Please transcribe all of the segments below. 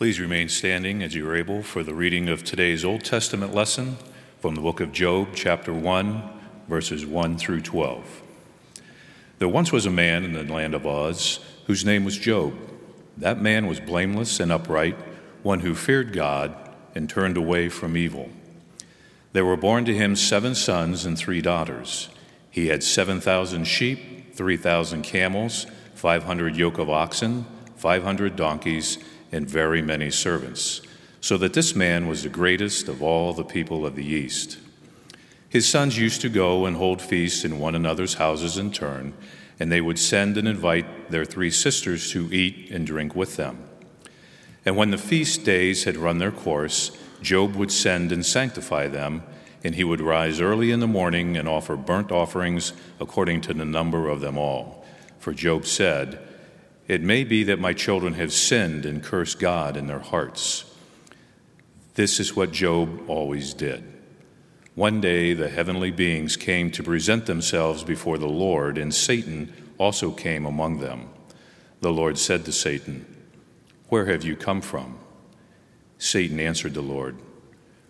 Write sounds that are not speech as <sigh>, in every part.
Please remain standing as you are able for the reading of today's Old Testament lesson from the book of Job, chapter 1, verses 1 through 12. There once was a man in the land of Uz whose name was Job. That man was blameless and upright, one who feared God and turned away from evil. There were born to him seven sons and three daughters. He had 7,000 sheep, 3,000 camels, 500 yoke of oxen, 500 donkeys, and very many servants, so that this man was the greatest of all the people of the East. His sons used to go and hold feasts in one another's houses in turn, and they would send and invite their three sisters to eat and drink with them. And when the feast days had run their course, Job would send and sanctify them, and he would rise early in the morning and offer burnt offerings according to the number of them all. For Job said, It may be that my children have sinned and cursed God in their hearts. This is what Job always did. One day the heavenly beings came to present themselves before the Lord, and Satan also came among them. The Lord said to Satan, Where have you come from? Satan answered the Lord,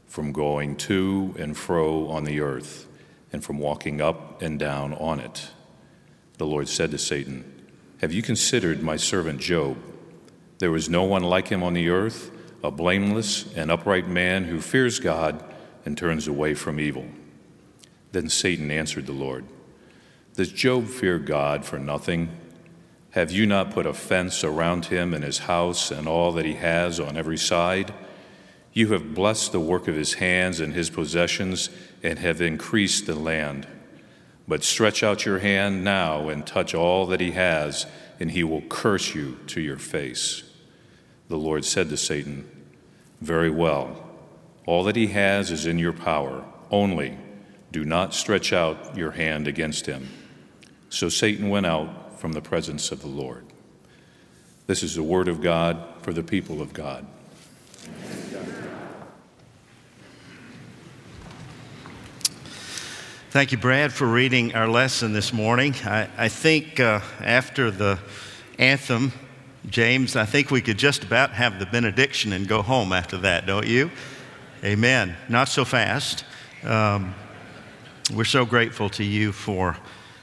From going to and fro on the earth, and from walking up and down on it. The Lord said to Satan, Have you considered my servant Job? There is no one like him on the earth, a blameless and upright man who fears God and turns away from evil. Then Satan answered the Lord, Does Job fear God for nothing? Have you not put a fence around him and his house and all that he has on every side? You have blessed the work of his hands and his possessions and have increased the land. But stretch out your hand now and touch all that he has, and he will curse you to your face. The Lord said to Satan, Very well, all that he has is in your power. Only do not stretch out your hand against him. So Satan went out from the presence of the Lord. This is the word of God for the people of God. Thank you, Brad, for reading our lesson this morning. I, I think uh, after the anthem, James, I think we could just about have the benediction and go home after that, don't you? Amen. Not so fast. Um, we're so grateful to you for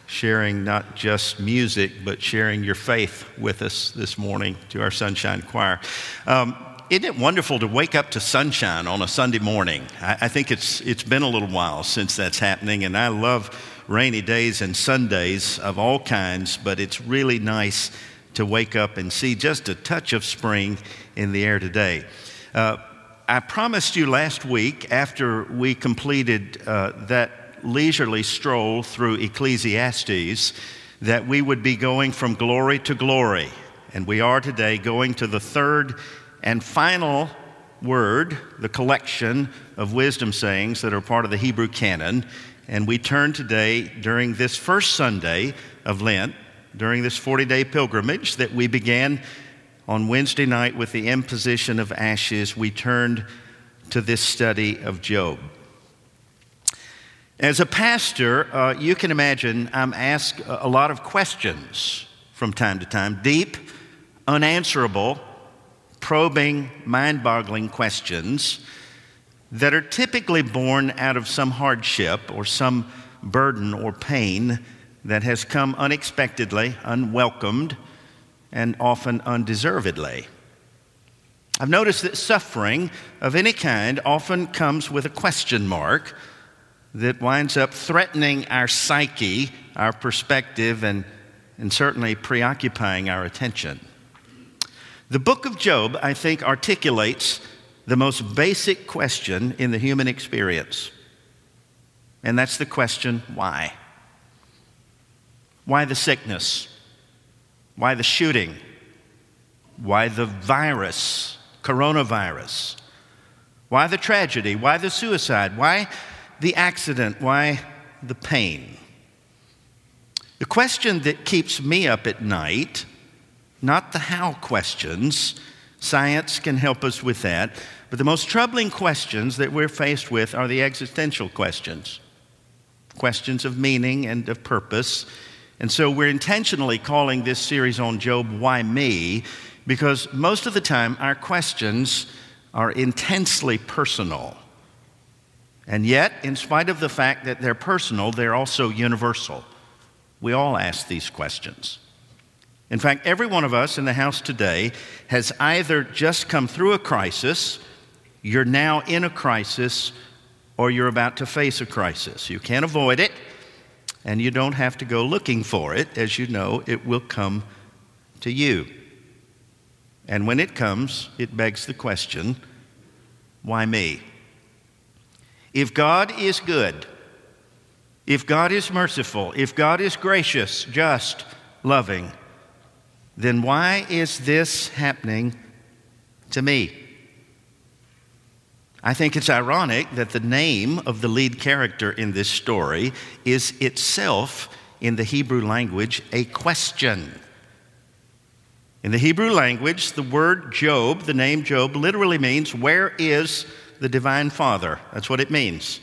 sharing not just music, but sharing your faith with us this morning to our Sunshine Choir. Um, isn't it wonderful to wake up to sunshine on a Sunday morning? I, I, think it's, it's been a little while since that's happening, and I love rainy days and Sundays of all kinds, but it's really nice to wake up and see just a touch of spring in the air today. Uh, I promised you last week, after we completed uh, that leisurely stroll through Ecclesiastes that we would be going from glory to glory. And we are today going to the third and final word, the collection of wisdom sayings that are part of the Hebrew canon. And we turn today during this first Sunday of Lent, during this 40 day pilgrimage that we began on Wednesday night with the imposition of ashes, we turned to this study of Job. As a pastor, uh, you can imagine I'm asked a lot of questions from time to time deep, unanswerable, probing, mind boggling questions that are typically born out of some hardship or some burden or pain that has come unexpectedly, unwelcomed, and often undeservedly. I've noticed that suffering of any kind often comes with a question mark that winds up threatening our psyche, our perspective, and, and certainly preoccupying our attention. The book of Job, I think, articulates the most basic question in the human experience. And that's the question why? Why the sickness? Why the shooting? Why the virus, coronavirus? Why the tragedy? Why the suicide? Why the accident? Why the pain? The question that keeps me up at night, not the how questions, science can help us with that, but the most troubling questions that we're faced with are the existential questions questions of meaning and of purpose. And so we're intentionally calling this series on Job, Why Me? because most of the time our questions are intensely personal. And yet, in spite of the fact that they're personal, they're also universal. We all ask these questions. In fact, every one of us in the house today has either just come through a crisis, you're now in a crisis, or you're about to face a crisis. You can't avoid it, and you don't have to go looking for it. As you know, it will come to you. And when it comes, it begs the question why me? If God is good, if God is merciful, if God is gracious, just, loving, then why is this happening to me? I think it's ironic that the name of the lead character in this story is itself, in the Hebrew language, a question. In the Hebrew language, the word Job, the name Job, literally means, Where is the divine Father? That's what it means.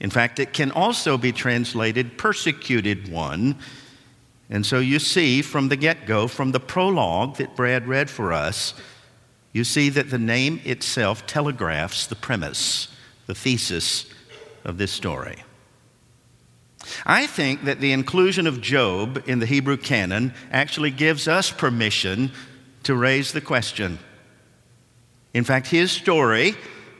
In fact, it can also be translated persecuted one. And so you see from the get go, from the prologue that Brad read for us, you see that the name itself telegraphs the premise, the thesis of this story. I think that the inclusion of Job in the Hebrew canon actually gives us permission to raise the question. In fact, his story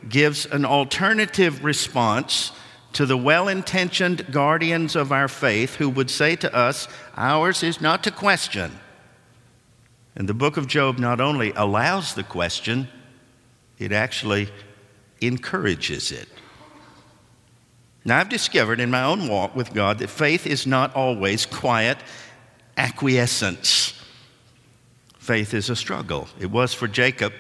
gives an alternative response to the well intentioned guardians of our faith who would say to us, Ours is not to question, and the book of Job not only allows the question, it actually encourages it. Now, I've discovered in my own walk with God that faith is not always quiet acquiescence. Faith is a struggle. It was for Jacob.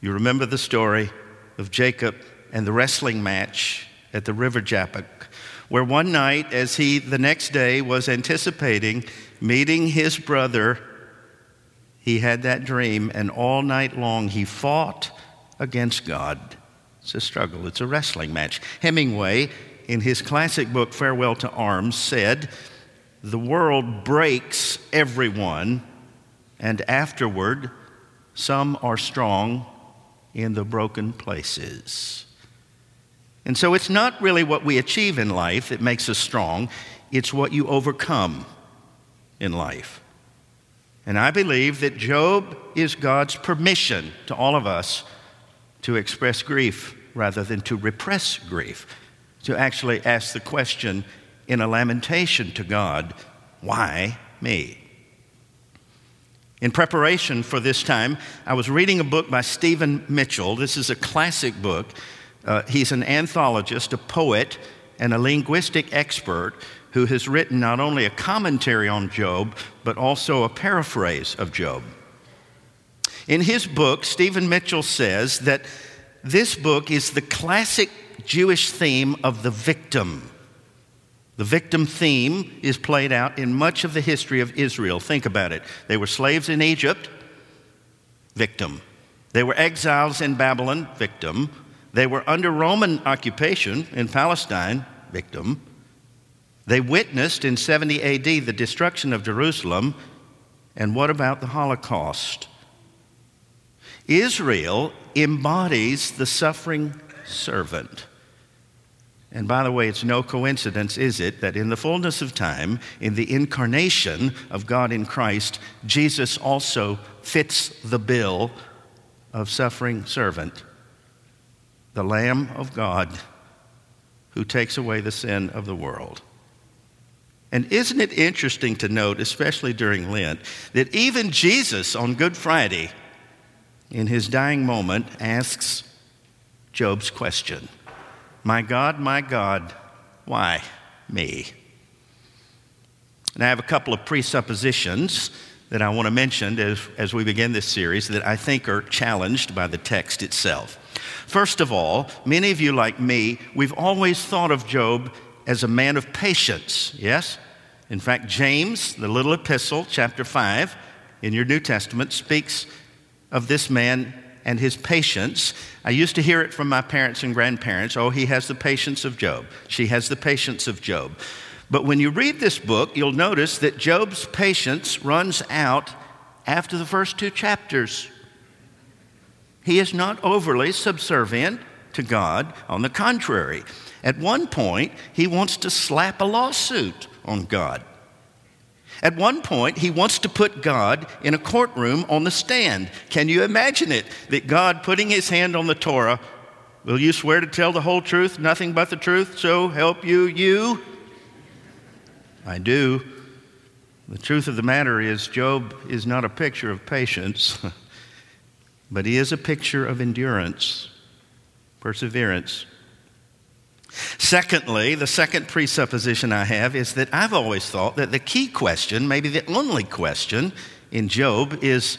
You remember the story of Jacob and the wrestling match at the river Jabbok, where one night, as he the next day was anticipating meeting his brother he had that dream, and all night long he fought against God. It's a struggle, it's a wrestling match. Hemingway, in his classic book, Farewell to Arms, said, The world breaks everyone, and afterward, some are strong in the broken places. And so it's not really what we achieve in life that makes us strong, it's what you overcome in life. And I believe that Job is God's permission to all of us to express grief rather than to repress grief, to actually ask the question in a lamentation to God, why me? In preparation for this time, I was reading a book by Stephen Mitchell. This is a classic book. Uh, he's an anthologist, a poet, and a linguistic expert who has written not only a commentary on Job, but also a paraphrase of Job. In his book, Stephen Mitchell says that this book is the classic Jewish theme of the victim. The victim theme is played out in much of the history of Israel. Think about it. They were slaves in Egypt, victim. They were exiles in Babylon, victim. They were under Roman occupation in Palestine, victim. They witnessed in 70 AD the destruction of Jerusalem. And what about the Holocaust? Israel embodies the suffering servant. And by the way, it's no coincidence, is it, that in the fullness of time, in the incarnation of God in Christ, Jesus also fits the bill of suffering servant, the Lamb of God who takes away the sin of the world. And isn't it interesting to note, especially during Lent, that even Jesus on Good Friday, in his dying moment, asks Job's question My God, my God, why me? And I have a couple of presuppositions that I want to mention as, as we begin this series that I think are challenged by the text itself. First of all, many of you, like me, we've always thought of Job as a man of patience, yes? In fact, James, the little epistle, chapter 5, in your New Testament, speaks of this man and his patience. I used to hear it from my parents and grandparents oh, he has the patience of Job. She has the patience of Job. But when you read this book, you'll notice that Job's patience runs out after the first two chapters. He is not overly subservient to God. On the contrary, at one point, he wants to slap a lawsuit on God. At one point, he wants to put God in a courtroom on the stand. Can you imagine it? That God putting his hand on the Torah, will you swear to tell the whole truth, nothing but the truth, so help you, you? I do. The truth of the matter is, Job is not a picture of patience, <laughs> but he is a picture of endurance, perseverance. Secondly, the second presupposition I have is that I've always thought that the key question, maybe the only question in Job, is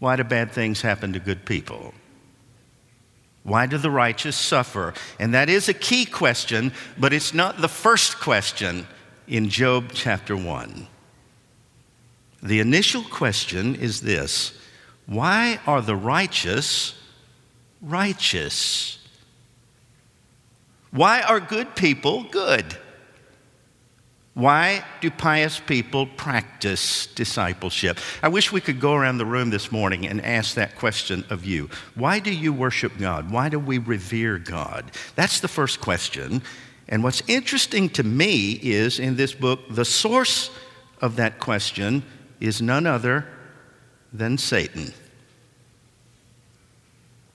why do bad things happen to good people? Why do the righteous suffer? And that is a key question, but it's not the first question in Job chapter 1. The initial question is this Why are the righteous righteous? Why are good people good? Why do pious people practice discipleship? I wish we could go around the room this morning and ask that question of you. Why do you worship God? Why do we revere God? That's the first question. And what's interesting to me is in this book, the source of that question is none other than Satan.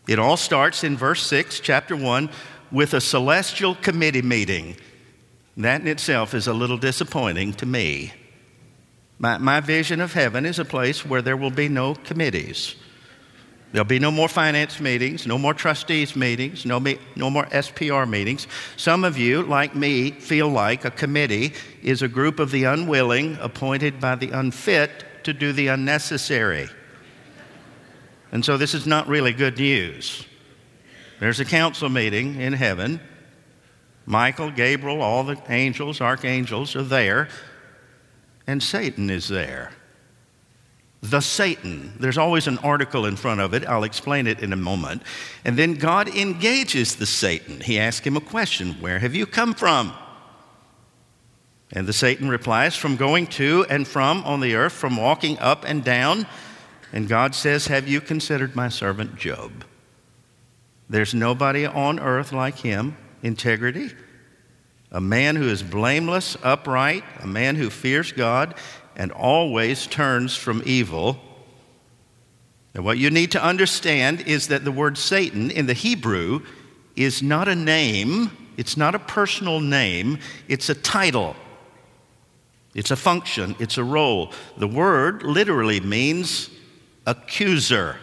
It all starts in verse 6, chapter 1, with a celestial committee meeting. That in itself is a little disappointing to me. My, my vision of heaven is a place where there will be no committees. There'll be no more finance meetings, no more trustees meetings, no, me, no more SPR meetings. Some of you, like me, feel like a committee is a group of the unwilling appointed by the unfit to do the unnecessary. And so this is not really good news. There's a council meeting in heaven. Michael, Gabriel, all the angels, archangels are there, and Satan is there. The Satan. There's always an article in front of it. I'll explain it in a moment. And then God engages the Satan. He asks him a question Where have you come from? And the Satan replies, From going to and from on the earth, from walking up and down. And God says, Have you considered my servant Job? There's nobody on earth like him. Integrity. A man who is blameless, upright, a man who fears God and always turns from evil. And what you need to understand is that the word Satan in the Hebrew is not a name, it's not a personal name, it's a title. It's a function, it's a role. The word literally means accuser.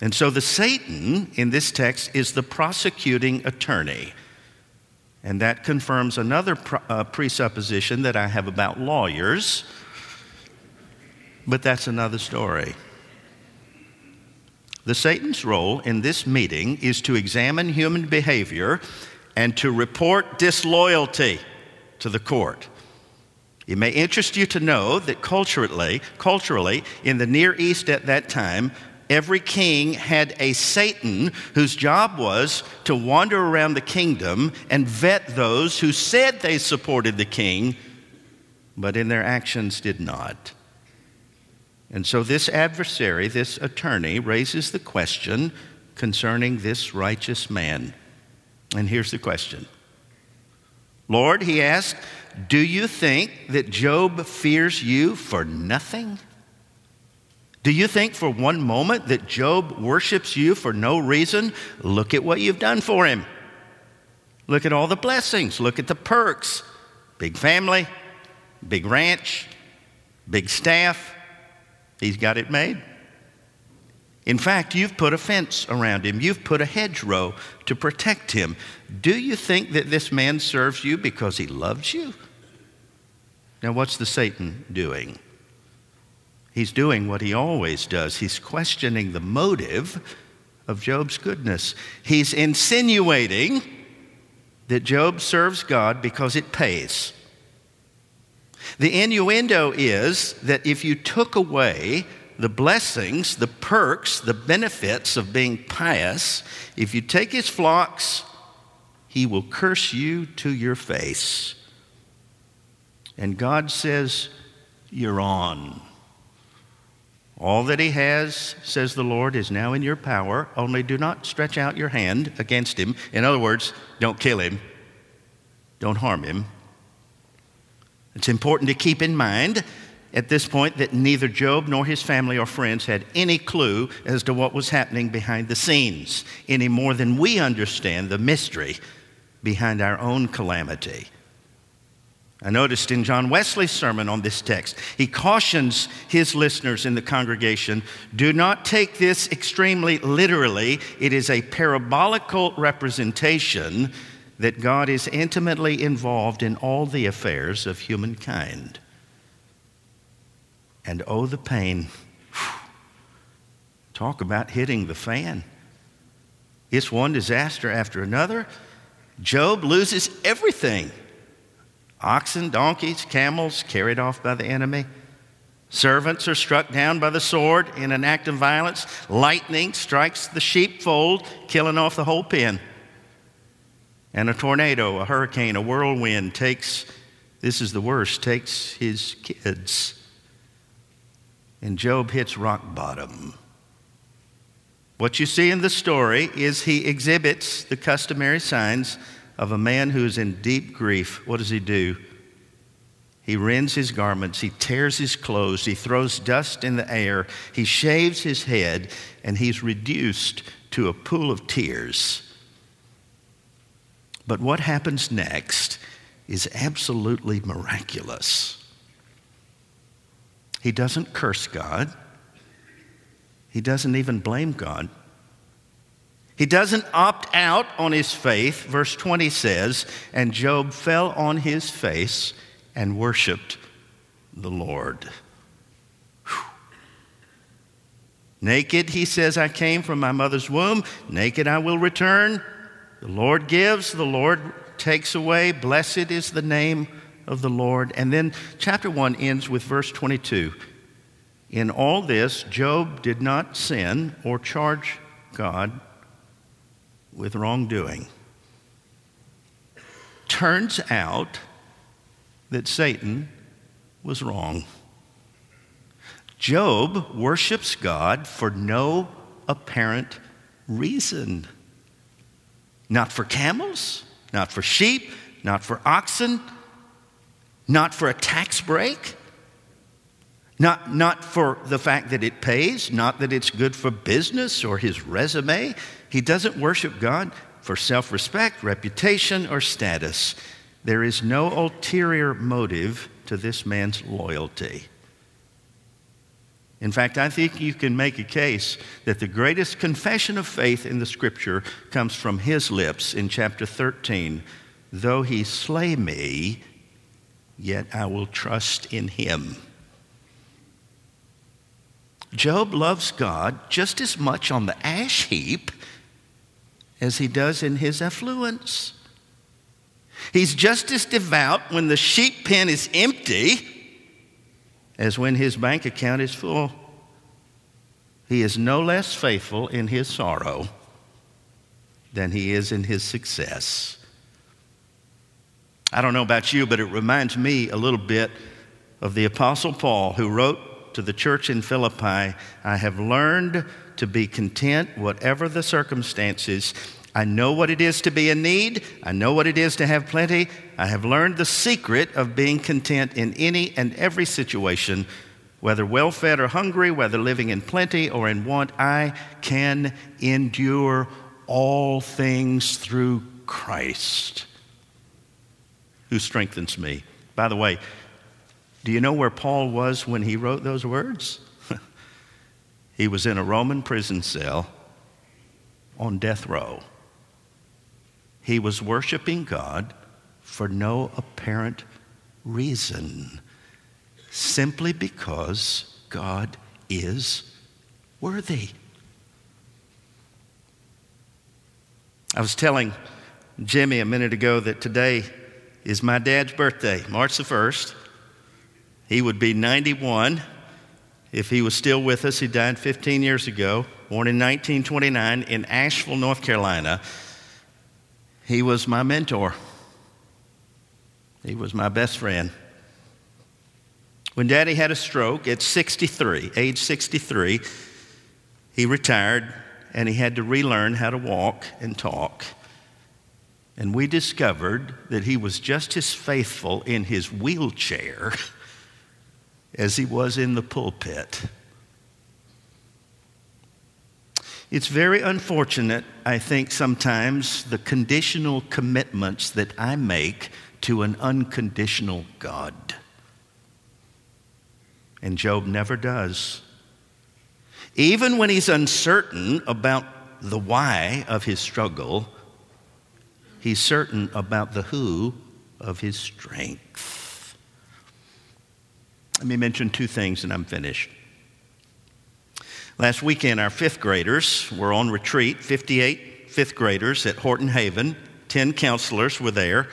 And so the Satan in this text is the prosecuting attorney. And that confirms another uh, presupposition that I have about lawyers, but that's another story. The Satan's role in this meeting is to examine human behavior and to report disloyalty to the court. It may interest you to know that culturally, culturally in the Near East at that time, Every king had a Satan whose job was to wander around the kingdom and vet those who said they supported the king, but in their actions did not. And so this adversary, this attorney, raises the question concerning this righteous man. And here's the question Lord, he asked, do you think that Job fears you for nothing? Do you think for one moment that Job worships you for no reason? Look at what you've done for him. Look at all the blessings. Look at the perks. Big family, big ranch, big staff. He's got it made. In fact, you've put a fence around him, you've put a hedgerow to protect him. Do you think that this man serves you because he loves you? Now, what's the Satan doing? He's doing what he always does. He's questioning the motive of Job's goodness. He's insinuating that Job serves God because it pays. The innuendo is that if you took away the blessings, the perks, the benefits of being pious, if you take his flocks, he will curse you to your face. And God says, you're on. All that he has, says the Lord, is now in your power. Only do not stretch out your hand against him. In other words, don't kill him, don't harm him. It's important to keep in mind at this point that neither Job nor his family or friends had any clue as to what was happening behind the scenes, any more than we understand the mystery behind our own calamity. I noticed in John Wesley's sermon on this text, he cautions his listeners in the congregation do not take this extremely literally. It is a parabolical representation that God is intimately involved in all the affairs of humankind. And oh, the pain. Talk about hitting the fan. It's one disaster after another. Job loses everything Oxen, donkeys, camels carried off by the enemy. Servants are struck down by the sword in an act of violence. Lightning strikes the sheepfold, killing off the whole pen. And a tornado, a hurricane, a whirlwind takes, this is the worst, takes his kids. And Job hits rock bottom. What you see in the story is he exhibits the customary signs of a man who is in deep grief, what does he do? He rends his garments, he tears his clothes, he throws dust in the air, he shaves his head, and he's reduced to a pool of tears. But what happens next is absolutely miraculous. He doesn't curse God. He doesn't even blame God. He doesn't opt out on his faith. Verse 20 says, And Job fell on his face and worshiped the Lord. Naked, he says, I came from my mother's womb. Naked I will return. The Lord gives, the Lord takes away. Blessed is the name of the Lord. And then chapter 1 ends with verse 22. In all this, Job did not sin or charge God with wrongdoing. Turns out that Satan was wrong. Job worships God for no apparent reason. Not for camels, not for sheep, not for oxen, not for a tax break, not, not for the fact that it pays, not that it's good for business or his resume. He doesn't worship God for self respect, reputation, or status. There is no ulterior motive to this man's loyalty. In fact, I think you can make a case that the greatest confession of faith in the scripture comes from his lips in chapter 13. Though he slay me, yet I will trust in him. Job loves God just as much on the ash heap as he does in his affluence. He's just as devout when the sheep pen is empty as when his bank account is full. He is no less faithful in his sorrow than he is in his success. I don't know about you, but it reminds me a little bit of the Apostle Paul, who wrote to the church in Philippi I have learned to be content, whatever the circumstances. I know what it is to be in need. I know what it is to have plenty. I have learned the secret of being content in any and every situation, whether well fed or hungry, whether living in plenty or in want. I can endure all things through Christ who strengthens me. By the way, do you know where Paul was when he wrote those words? <laughs> He was in a Roman prison cell on death row. He was worshiping God for no apparent reason, simply because God is worthy. I was telling Jimmy a minute ago that today is my dad's birthday, March the 1st. He would be 91 if he was still with us, he died 15 years ago, born in 1929 in Asheville, North Carolina. He was my mentor, he was my best friend. When daddy had a stroke at 63, age 63, he retired and he had to relearn how to walk and talk. And we discovered that he was just as faithful in his wheelchair <laughs> as he was in the pulpit. It's very unfortunate, I think, sometimes the conditional commitments that I make to an unconditional God. And Job never does. Even when he's uncertain about the why of his struggle, he's certain about the who of his strength. Let me mention two things and I'm finished. Last weekend, our fifth graders were on retreat, 58 fifth graders at Horton Haven. 10 counselors were there.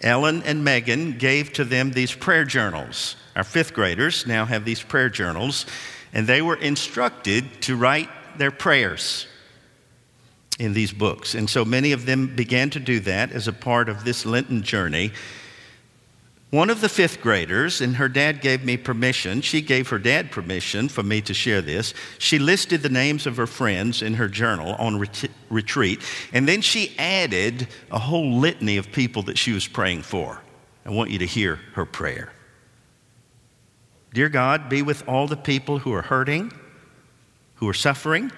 Ellen and Megan gave to them these prayer journals. Our fifth graders now have these prayer journals, and they were instructed to write their prayers in these books. And so many of them began to do that as a part of this Lenten journey. One of the fifth graders, and her dad gave me permission, she gave her dad permission for me to share this. She listed the names of her friends in her journal on ret- retreat, and then she added a whole litany of people that she was praying for. I want you to hear her prayer. Dear God, be with all the people who are hurting, who are suffering,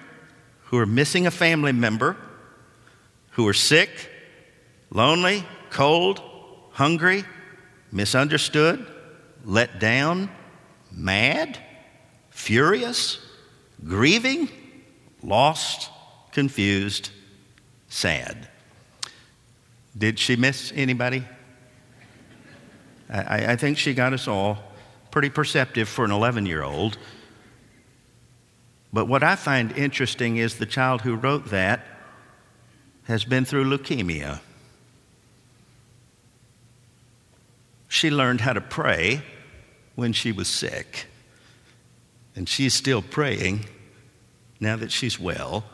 who are missing a family member, who are sick, lonely, cold, hungry misunderstood, let down, mad, furious, grieving, lost, confused, sad. Did she miss anybody? I, I think she got us all pretty perceptive for an 11 year old. But what I find interesting is the child who wrote that has been through leukemia. She learned how to pray when she was sick. And she's still praying now that she's well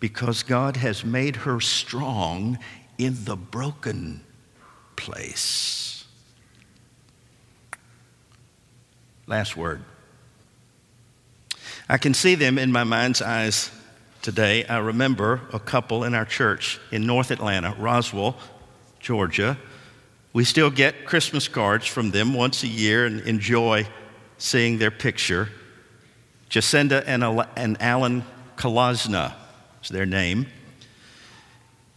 because God has made her strong in the broken place. Last word. I can see them in my mind's eyes today. I remember a couple in our church in North Atlanta, Roswell, Georgia we still get Christmas cards from them once a year and enjoy seeing their picture. Jacinda and, and Alan Kalazna is their name.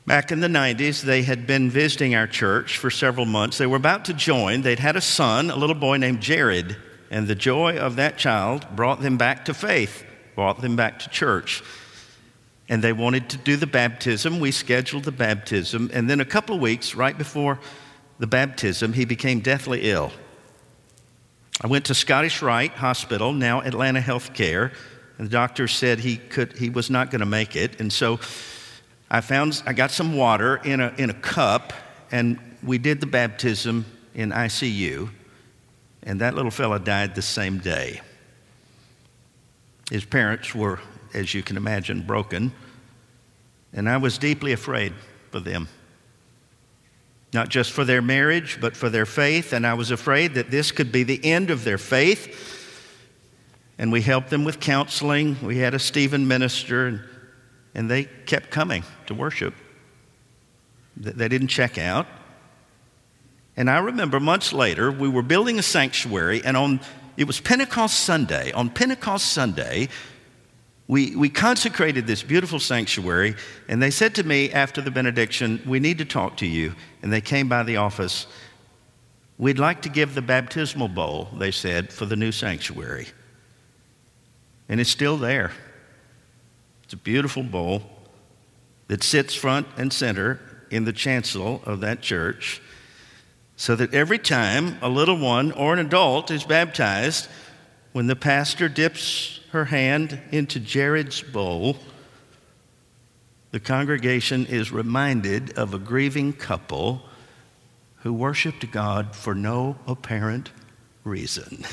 Back in the 90s, they had been visiting our church for several months. They were about to join. They'd had a son, a little boy named Jared, and the joy of that child brought them back to faith, brought them back to church. And they wanted to do the baptism. We scheduled the baptism. And then a couple of weeks right before the baptism, he became deathly ill. I went to Scottish Rite Hospital, now Atlanta Healthcare, and the doctor said he, could, he was not going to make it. And so I found, I got some water in a, in a cup, and we did the baptism in ICU, and that little fella died the same day. His parents were, as you can imagine, broken, and I was deeply afraid for them not just for their marriage, but for their faith. And I was afraid that this could be the end of their faith. And we helped them with counseling. We had a Stephen minister, and, and they kept coming to worship. They didn't check out. And I remember months later, we were building a sanctuary, and on it was Pentecost Sunday. On Pentecost Sunday, we, we consecrated this beautiful sanctuary, and they said to me after the benediction, We need to talk to you. And they came by the office. We'd like to give the baptismal bowl, they said, for the new sanctuary. And it's still there. It's a beautiful bowl that sits front and center in the chancel of that church, so that every time a little one or an adult is baptized, when the pastor dips her hand into Jared's bowl, the congregation is reminded of a grieving couple who worshiped God for no apparent reason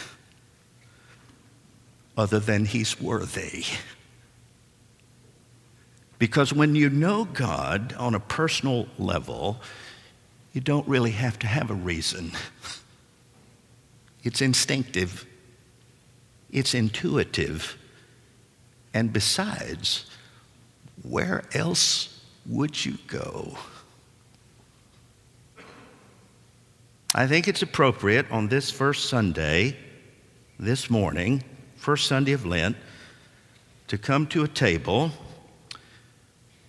other than he's worthy. Because when you know God on a personal level, you don't really have to have a reason. it's instinctive, it's intuitive. And besides, where else would you go? I think it's appropriate on this first Sunday, this morning, first Sunday of Lent, to come to a table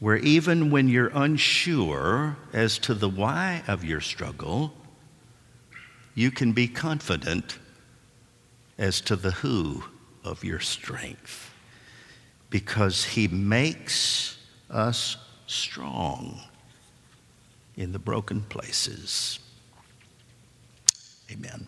where even when you're unsure as to the why of your struggle, you can be confident as to the who of your strength because he makes us strong in the broken places. Amen.